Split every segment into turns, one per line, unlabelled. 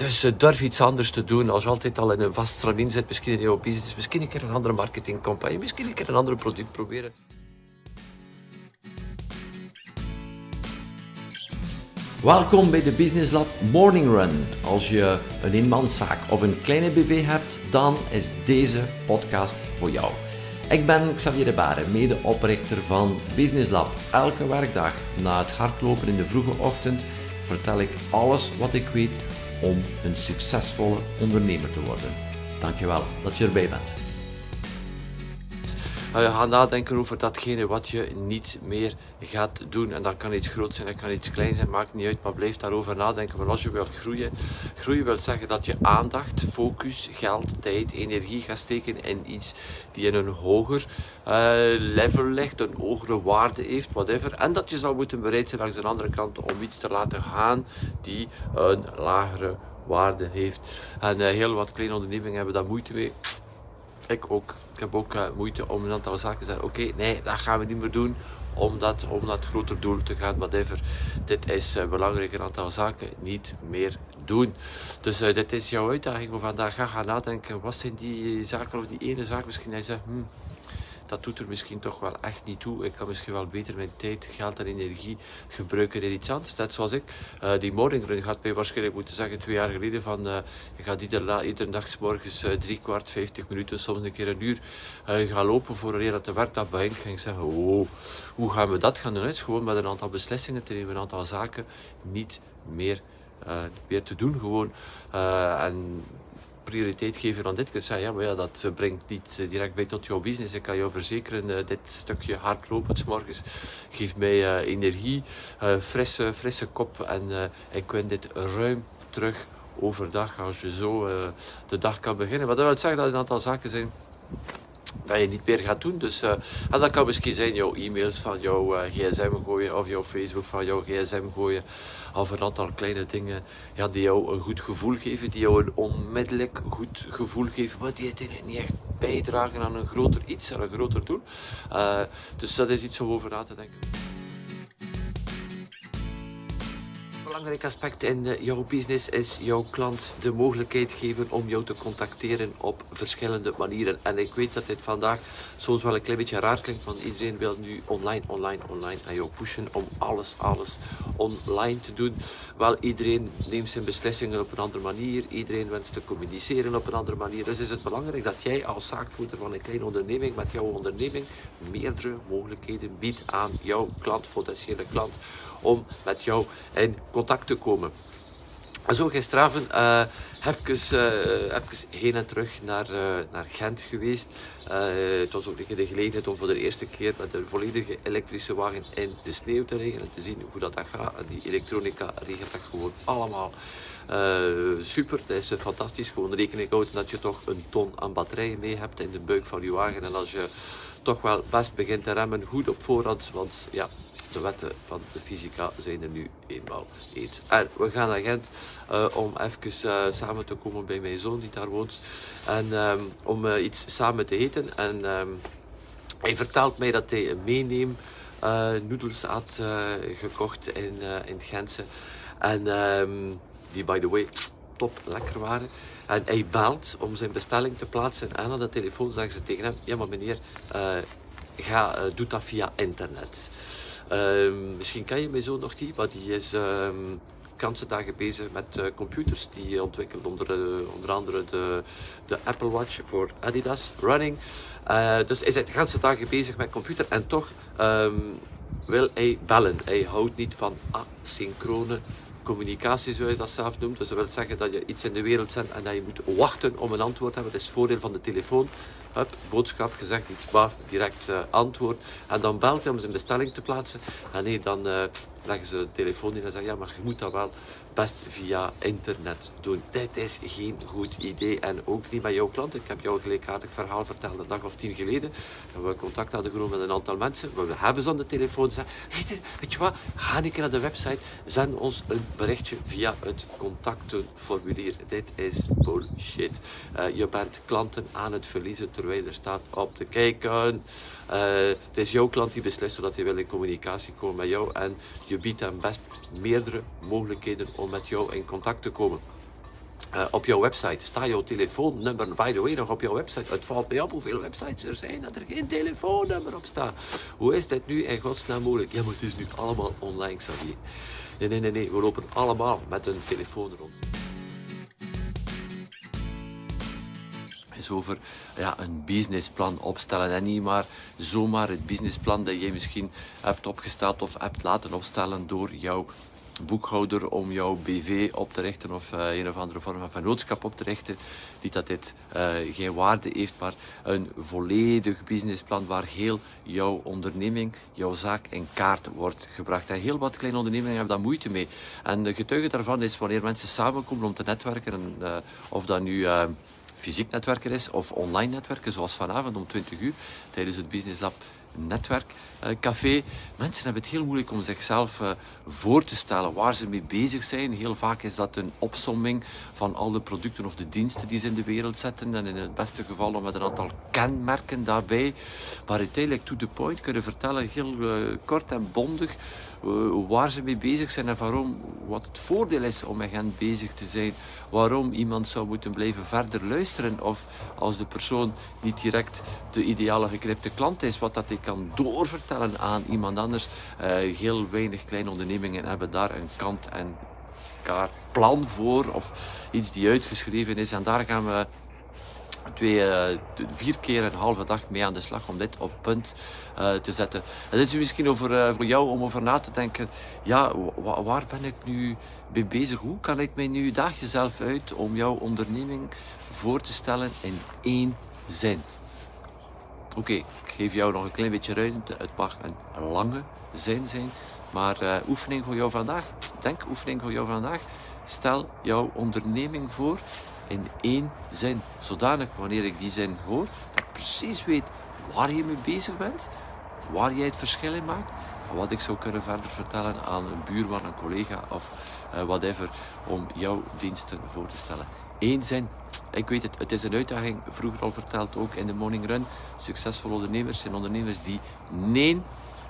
Dus uh, durf iets anders te doen. Als je altijd al in een vast stramien zit, misschien in jouw business, misschien een keer een andere marketingcampagne, misschien een keer een ander product proberen. Welkom bij de Business Lab Morning Run. Als je een eenmanszaak of een kleine BV hebt, dan is deze podcast voor jou. Ik ben Xavier de Baren, medeoprichter van Business Lab. Elke werkdag na het hardlopen in de vroege ochtend vertel ik alles wat ik weet om een succesvolle ondernemer te worden. Dankjewel dat je erbij bent. Je gaat nadenken over datgene wat je niet meer gaat doen. En dat kan iets groot zijn, dat kan iets klein zijn, maakt niet uit, maar blijf daarover nadenken. Want als je wil groeien, groeien wil zeggen dat je aandacht, focus, geld, tijd, energie gaat steken in iets die in een hoger uh, level ligt, een hogere waarde heeft, whatever. En dat je zal moeten bereid zijn langs de andere kant om iets te laten gaan die een lagere waarde heeft. En uh, heel wat kleine ondernemingen hebben daar moeite mee. Ik ook. Ik heb ook uh, moeite om een aantal zaken te zeggen: oké, nee, dat gaan we niet meer doen. Om dat, om dat groter doel te gaan, whatever. Dit is uh, belangrijk, een aantal zaken niet meer doen. Dus uh, dit is jouw uitdaging voor vandaag. Ga gaan nadenken: wat zijn die zaken of die ene zaak? Misschien hij zegt: hmm, dat doet er misschien toch wel echt niet toe. Ik kan misschien wel beter mijn tijd, geld en energie gebruiken in iets anders. Net zoals ik. Uh, die morningrun gaat mij waarschijnlijk moeten zeggen twee jaar geleden van uh, je gaat iedere, iedere dag morgens uh, drie kwart, vijftig minuten, soms een keer een uur gaan lopen voor een dat de werkdag begint. Ging ik zeggen, oh, hoe gaan we dat gaan doen? Het gewoon met een aantal beslissingen te nemen, een aantal zaken niet meer, meer te doen gewoon. en prioriteit geven aan dit. Je zeggen, ja, maar ja, dat brengt niet eh, direct bij tot jouw business. Ik kan jou verzekeren, uh, dit stukje hardlopen s morgens geeft mij uh, energie, frisse, frisse kop en ik win dit ruim terug overdag als je zo de dag kan beginnen. Wat dat wil zeggen dat er een aantal zaken zijn dat je niet meer gaat doen. Dus, uh, en dat kan misschien zijn jouw e-mails van jouw uh, gsm gooien of jouw Facebook van jouw gsm gooien. Of een aantal kleine dingen ja, die jou een goed gevoel geven, die jou een onmiddellijk goed gevoel geven, maar die uiteindelijk niet echt bijdragen aan een groter iets, aan een groter doel. Uh, dus dat is iets om over na te denken belangrijk aspect in jouw business is jouw klant de mogelijkheid geven om jou te contacteren op verschillende manieren. En ik weet dat dit vandaag soms wel een klein beetje raar klinkt, want iedereen wil nu online, online, online aan jou pushen om alles, alles online te doen. Wel, iedereen neemt zijn beslissingen op een andere manier. Iedereen wenst te communiceren op een andere manier. Dus is het belangrijk dat jij als zaakvoerder van een kleine onderneming met jouw onderneming meerdere mogelijkheden biedt aan jouw klant, potentiële klant om met jou in contact te komen. En zo gisteravond uh, even, uh, even heen en terug naar, uh, naar Gent geweest. het was ook de gelegenheid om voor de eerste keer met een volledige elektrische wagen in de sneeuw te rijden en te zien hoe dat, dat gaat. Die elektronica regelt dat gewoon allemaal super. Dat is fantastisch. Gewoon rekening houden dat je toch een ton aan batterijen mee hebt in de buik van je wagen. En als je toch wel best begint te remmen, goed op voorhand. Want ja, de wetten van de fysica zijn er nu eenmaal eens. En we gaan naar Gent uh, om even uh, samen te komen bij mijn zoon die daar woont. En um, om uh, iets samen te eten. En um, hij vertelt mij dat hij een meeneem noedels had gekocht in, in Gentse. En um, die, by the way, top lekker waren. En hij belt om zijn bestelling te plaatsen. En aan de telefoon zeggen ze tegen hem: Ja, maar meneer, ga, doe dat via internet. Ehm, misschien ken je mijn zoon nog niet, maar die is um, dagen bezig met uh, computers. Die ontwikkelt onder, uh, onder andere de, de Apple Watch voor Adidas Running. Uh, dus hij is de hele dagen bezig met computer en toch um, wil hij bellen. Hij houdt niet van asynchrone communicatie, zoals je dat zelf noemt. Dus dat wil zeggen dat je iets in de wereld zendt en dat je moet wachten om een antwoord te hebben. Dat is het voordeel van de telefoon. Hup, boodschap gezegd, iets baaf, direct uh, antwoord. En dan belt hij om zijn bestelling te plaatsen. En nee, dan uh, leggen ze de telefoon in en zeggen, ja, maar je moet dat wel best via internet doen. Dit is geen goed idee en ook niet bij jouw klant. Ik heb jou een gelijkaardig verhaal verteld een dag of tien geleden. We contact hadden genomen met een aantal mensen. We hebben ze aan de telefoon gezegd, weet je wat, ga een keer naar de website, zend ons een berichtje via het contactenformulier. Dit is bullshit. Uh, je bent klanten aan het verliezen er staat op te kijken. Uh, het is jouw klant die beslist dat hij wil in communicatie komen met jou en je biedt hem best meerdere mogelijkheden om met jou in contact te komen. Uh, op jouw website staat jouw telefoonnummer, by the way, nog op jouw website. Het valt mij op hoeveel websites er zijn dat er geen telefoonnummer op staat. Hoe is dit nu in godsnaam mogelijk? Ja, maar het is nu allemaal online, Xavier. Nee, nee, nee, nee. We lopen allemaal met een telefoon rond. Over ja, een businessplan opstellen. En niet maar zomaar het businessplan dat je misschien hebt opgesteld of hebt laten opstellen door jouw boekhouder om jouw BV op te richten of uh, een of andere vorm van vennootschap op te richten. Niet dat dit uh, geen waarde heeft, maar een volledig businessplan waar heel jouw onderneming, jouw zaak in kaart wordt gebracht. En heel wat kleine ondernemingen hebben daar moeite mee. En de getuige daarvan is wanneer mensen samenkomen om te netwerken, en, uh, of dat nu fysiek netwerken is of online netwerken, zoals vanavond om 20 uur tijdens het Business Lab netwerkcafé. Mensen hebben het heel moeilijk om zichzelf uh, voor te stellen waar ze mee bezig zijn. Heel vaak is dat een opsomming van al de producten of de diensten die ze in de wereld zetten. En in het beste geval met een aantal kenmerken daarbij. Maar uiteindelijk to the point kunnen vertellen, heel uh, kort en bondig, waar ze mee bezig zijn en waarom, wat het voordeel is om met hen bezig te zijn. Waarom iemand zou moeten blijven verder luisteren of als de persoon niet direct de ideale geknipte klant is, wat dat ik kan doorvertellen aan iemand anders. Uh, heel weinig kleine ondernemingen hebben daar een kant en kaart plan voor of iets die uitgeschreven is. En daar gaan we twee, uh, vier keer een halve dag mee aan de slag om dit op punt uh, te zetten. Het is misschien over, uh, voor jou om over na te denken, ja, waar ben ik nu mee bezig? Hoe kan ik mij nu, daag jezelf uit om jouw onderneming voor te stellen in één zin? Oké, ik geef jou nog een klein beetje ruimte. Het mag een lange zin zijn. Maar oefening voor jou vandaag. Denk oefening voor jou vandaag. Stel jouw onderneming voor in één zin. Zodanig wanneer ik die zin hoor, dat ik precies weet waar je mee bezig bent, waar jij het verschil in maakt. En wat ik zou kunnen verder vertellen aan een buurman, een collega of uh, whatever, om jouw diensten voor te stellen. Eén zin. Ik weet het, het is een uitdaging, vroeger al verteld ook in de morning run. Succesvolle ondernemers zijn ondernemers die nee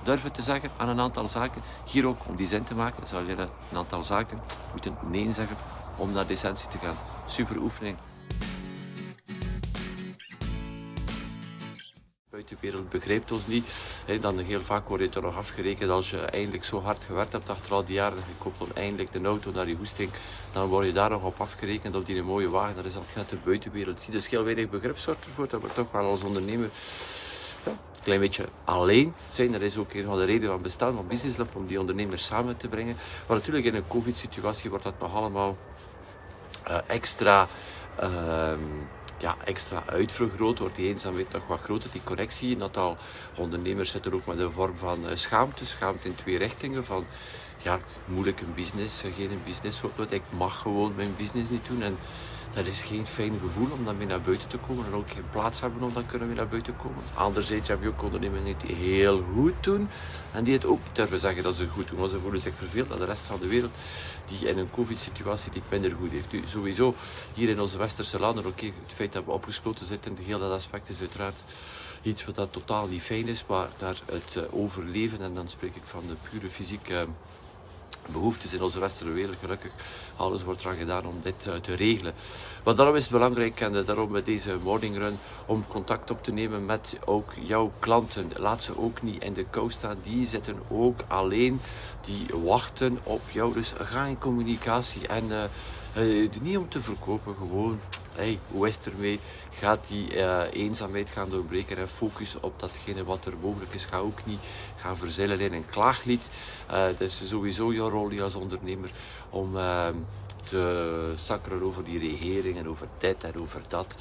durven te zeggen aan een aantal zaken. Hier ook, om die zin te maken, zal je een aantal zaken moeten nee zeggen om naar de essentie te gaan. Super oefening. buitenwereld begrijpt ons niet. dan heel vaak word je er nog afgerekend als je eindelijk zo hard gewerkt hebt achter al die jaren. Je koopt dan eindelijk de auto naar je hoesting. Dan word je daar nog op afgerekend op die mooie wagen. Dat is altijd net de buitenwereld zie. Dus heel weinig begrip zorgt ervoor dat we toch wel als ondernemer ja, een klein beetje alleen zijn. Dat is ook een van de redenen van bestaan van Business Lab, om die ondernemers samen te brengen. Maar natuurlijk in een covid-situatie wordt dat nog allemaal extra... Uh, ja, extra uitvergroot, wordt die eenzaamheid nog wat groter. Die connectie, een aantal ondernemers zitten ook met een vorm van uh, schaamte. Schaamte in twee richtingen. Van, ja, moeilijk een business, geen business ik mag gewoon mijn business niet doen. En dat is geen fijn gevoel om dan weer naar buiten te komen en ook geen plaats hebben om dan kunnen weer naar buiten komen. Anderzijds heb je ook ondernemingen die heel goed doen en die het ook durven zeggen dat ze goed doen, want ze voelen zich verveeld naar de rest van de wereld die in een covid-situatie die het minder goed heeft. Nu, sowieso hier in onze westerse landen, oké, het feit dat we opgesloten zitten, heel dat aspect is uiteraard iets wat dat totaal niet fijn is, maar naar het eh, overleven, en dan spreek ik van de pure fysieke behoeftes in onze westerse wereld. Gelukkig, alles wordt eraan gedaan om dit uh, te regelen. Maar daarom is het belangrijk, en uh, daarom met deze morning run, om contact op te nemen met ook jouw klanten. Laat ze ook niet in de kou staan. Die zitten ook alleen, die wachten op jou. Dus ga in communicatie en uh, niet om te verkopen, gewoon hey, hoe is het ermee? Gaat die uh, eenzaamheid gaan doorbreken en focus op datgene wat er mogelijk is. Ga ook niet gaan verzeilen in een klaaglied. Uh, het is sowieso jouw rol als ondernemer om uh, te sakkeren over die regering en over dit en over dat.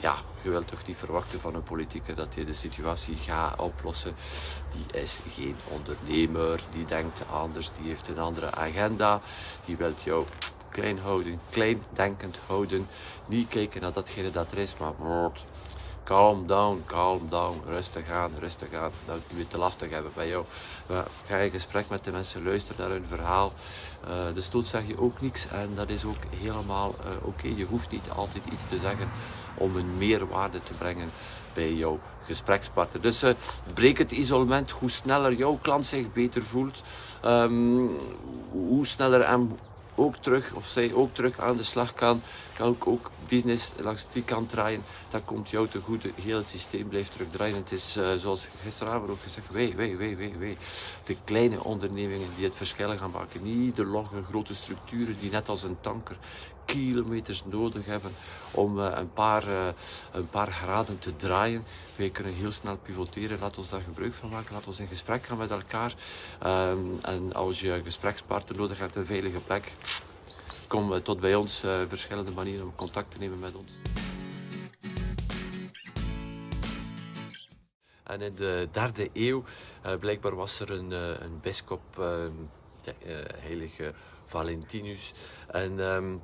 ja, je wilt toch niet verwachten van een politicus dat hij de situatie gaat oplossen. Die is geen ondernemer, die denkt anders, die heeft een andere agenda. Die wil jou klein houden, klein denkend houden. Niet kijken naar datgene dat er is, maar calm down, calm down, rustig aan, rustig aan. Dat het niet te lastig hebben bij jou. ga in gesprek met de mensen, luister naar hun verhaal. Uh, de stoot zeg je ook niks en dat is ook helemaal uh, oké. Je hoeft niet altijd iets te zeggen om een meerwaarde te brengen bij jouw gesprekspartner. Dus uh, breek het isolement. Hoe sneller jouw klant zich beter voelt, um, hoe sneller en ook terug, of zij ook terug aan de slag kan, kan ook, ook business langs die kant draaien, dat komt jou te goede. Heel het systeem blijft terugdraaien. Het is uh, zoals gisteravond ook gezegd, wij, wij, wij, wij, wij. De kleine ondernemingen die het verschil gaan maken. Niet de logge grote structuren die net als een tanker kilometers nodig hebben om uh, een, paar, uh, een paar graden te draaien. Wij kunnen heel snel pivoteren. Laat ons daar gebruik van maken. Laat ons in gesprek gaan met elkaar. Um, en als je gesprekspartner nodig hebt, een veilige plek, kom tot bij ons. Verschillende manieren om contact te nemen met ons. En in de derde eeuw, blijkbaar was er een, een bischop, heilige Valentinus. En um,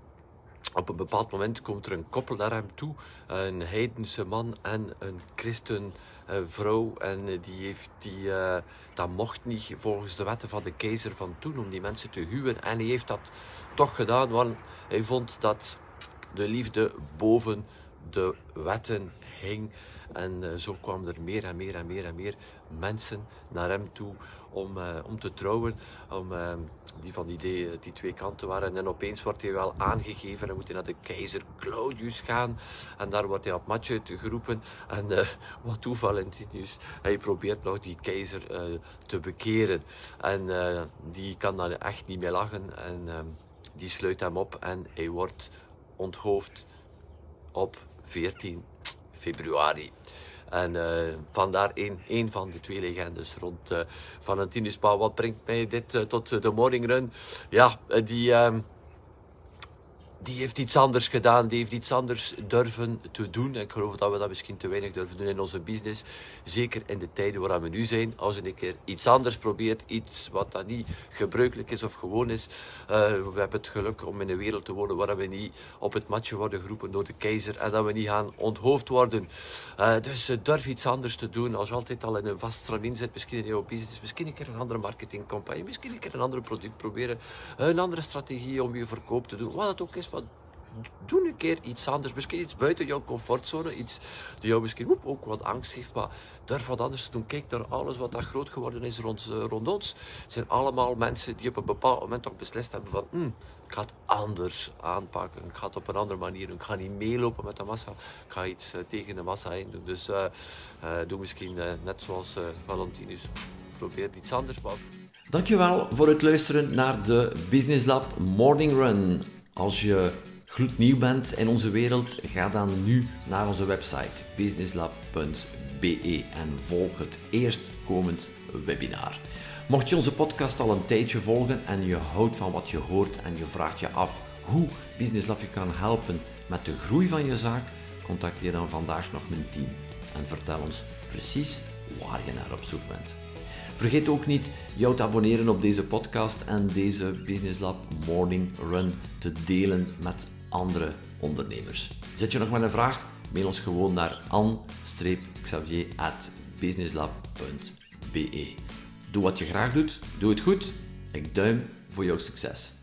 op een bepaald moment komt er een koppel naar hem toe, een heidense man en een christen vrouw. En die heeft die, uh, dat mocht niet volgens de wetten van de keizer van toen om die mensen te huwen. En hij heeft dat toch gedaan, want hij vond dat de liefde boven de wetten hing. En zo kwamen er meer en meer en meer en meer mensen naar hem toe om, uh, om te trouwen. Om, uh, die van die, die twee kanten waren. En opeens wordt hij wel aangegeven en moet hij naar de keizer Claudius gaan. En daar wordt hij op matje geroepen. En wat doet Valentinus? Hij probeert nog die keizer te bekeren. En die kan dan echt niet meer lachen. En die sluit hem op en hij wordt onthoofd op 14 februari. En uh, vandaar één, één van de twee legendes rond uh, Valentinus Paul. Wat brengt mij dit uh, tot de morning run? Ja, die, ehm, die heeft iets anders gedaan, die heeft iets anders durven te doen. En ik geloof dat we dat misschien te weinig durven doen in onze business. Zeker in de tijden waar we nu zijn. Als je een keer iets anders probeert, iets wat dat niet gebruikelijk is of gewoon is. Uh, we hebben het geluk om in een wereld te wonen waar we niet op het matje worden geroepen door de keizer. En dat we niet gaan onthoofd worden. Uh, dus uh, durf iets anders te doen. Als je altijd al in een vast stramien zit, misschien in jouw business. Misschien een keer een andere marketingcampagne. Misschien een keer een ander product proberen. Een andere strategie om je verkoop te doen. Wat het ook is doe een keer iets anders. Misschien iets buiten jouw comfortzone. Iets die jou misschien ook wat angst geeft. Maar durf wat anders te doen. Kijk naar alles wat dat groot geworden is rond, rond ons. Het zijn allemaal mensen die op een bepaald moment toch beslist hebben van... Hmm, ik ga het anders aanpakken. Ik ga het op een andere manier doen. Ik ga niet meelopen met de massa. Ik ga iets uh, tegen de massa heen doen. Dus uh, doe misschien net zoals Valentinus. Probeer iets anders.
Dankjewel voor het luisteren naar de Business Lab Morning Run. Als je gloednieuw bent in onze wereld, ga dan nu naar onze website businesslab.be en volg het eerstkomend webinar. Mocht je onze podcast al een tijdje volgen en je houdt van wat je hoort en je vraagt je af hoe Business Lab je kan helpen met de groei van je zaak, contacteer dan vandaag nog mijn team en vertel ons precies waar je naar op zoek bent. Vergeet ook niet jou te abonneren op deze podcast en deze Business Lab Morning Run te delen met andere ondernemers. Zet je nog maar een vraag? Mail ons gewoon naar an-xavier.businesslab.be Doe wat je graag doet, doe het goed. Ik duim voor jouw succes.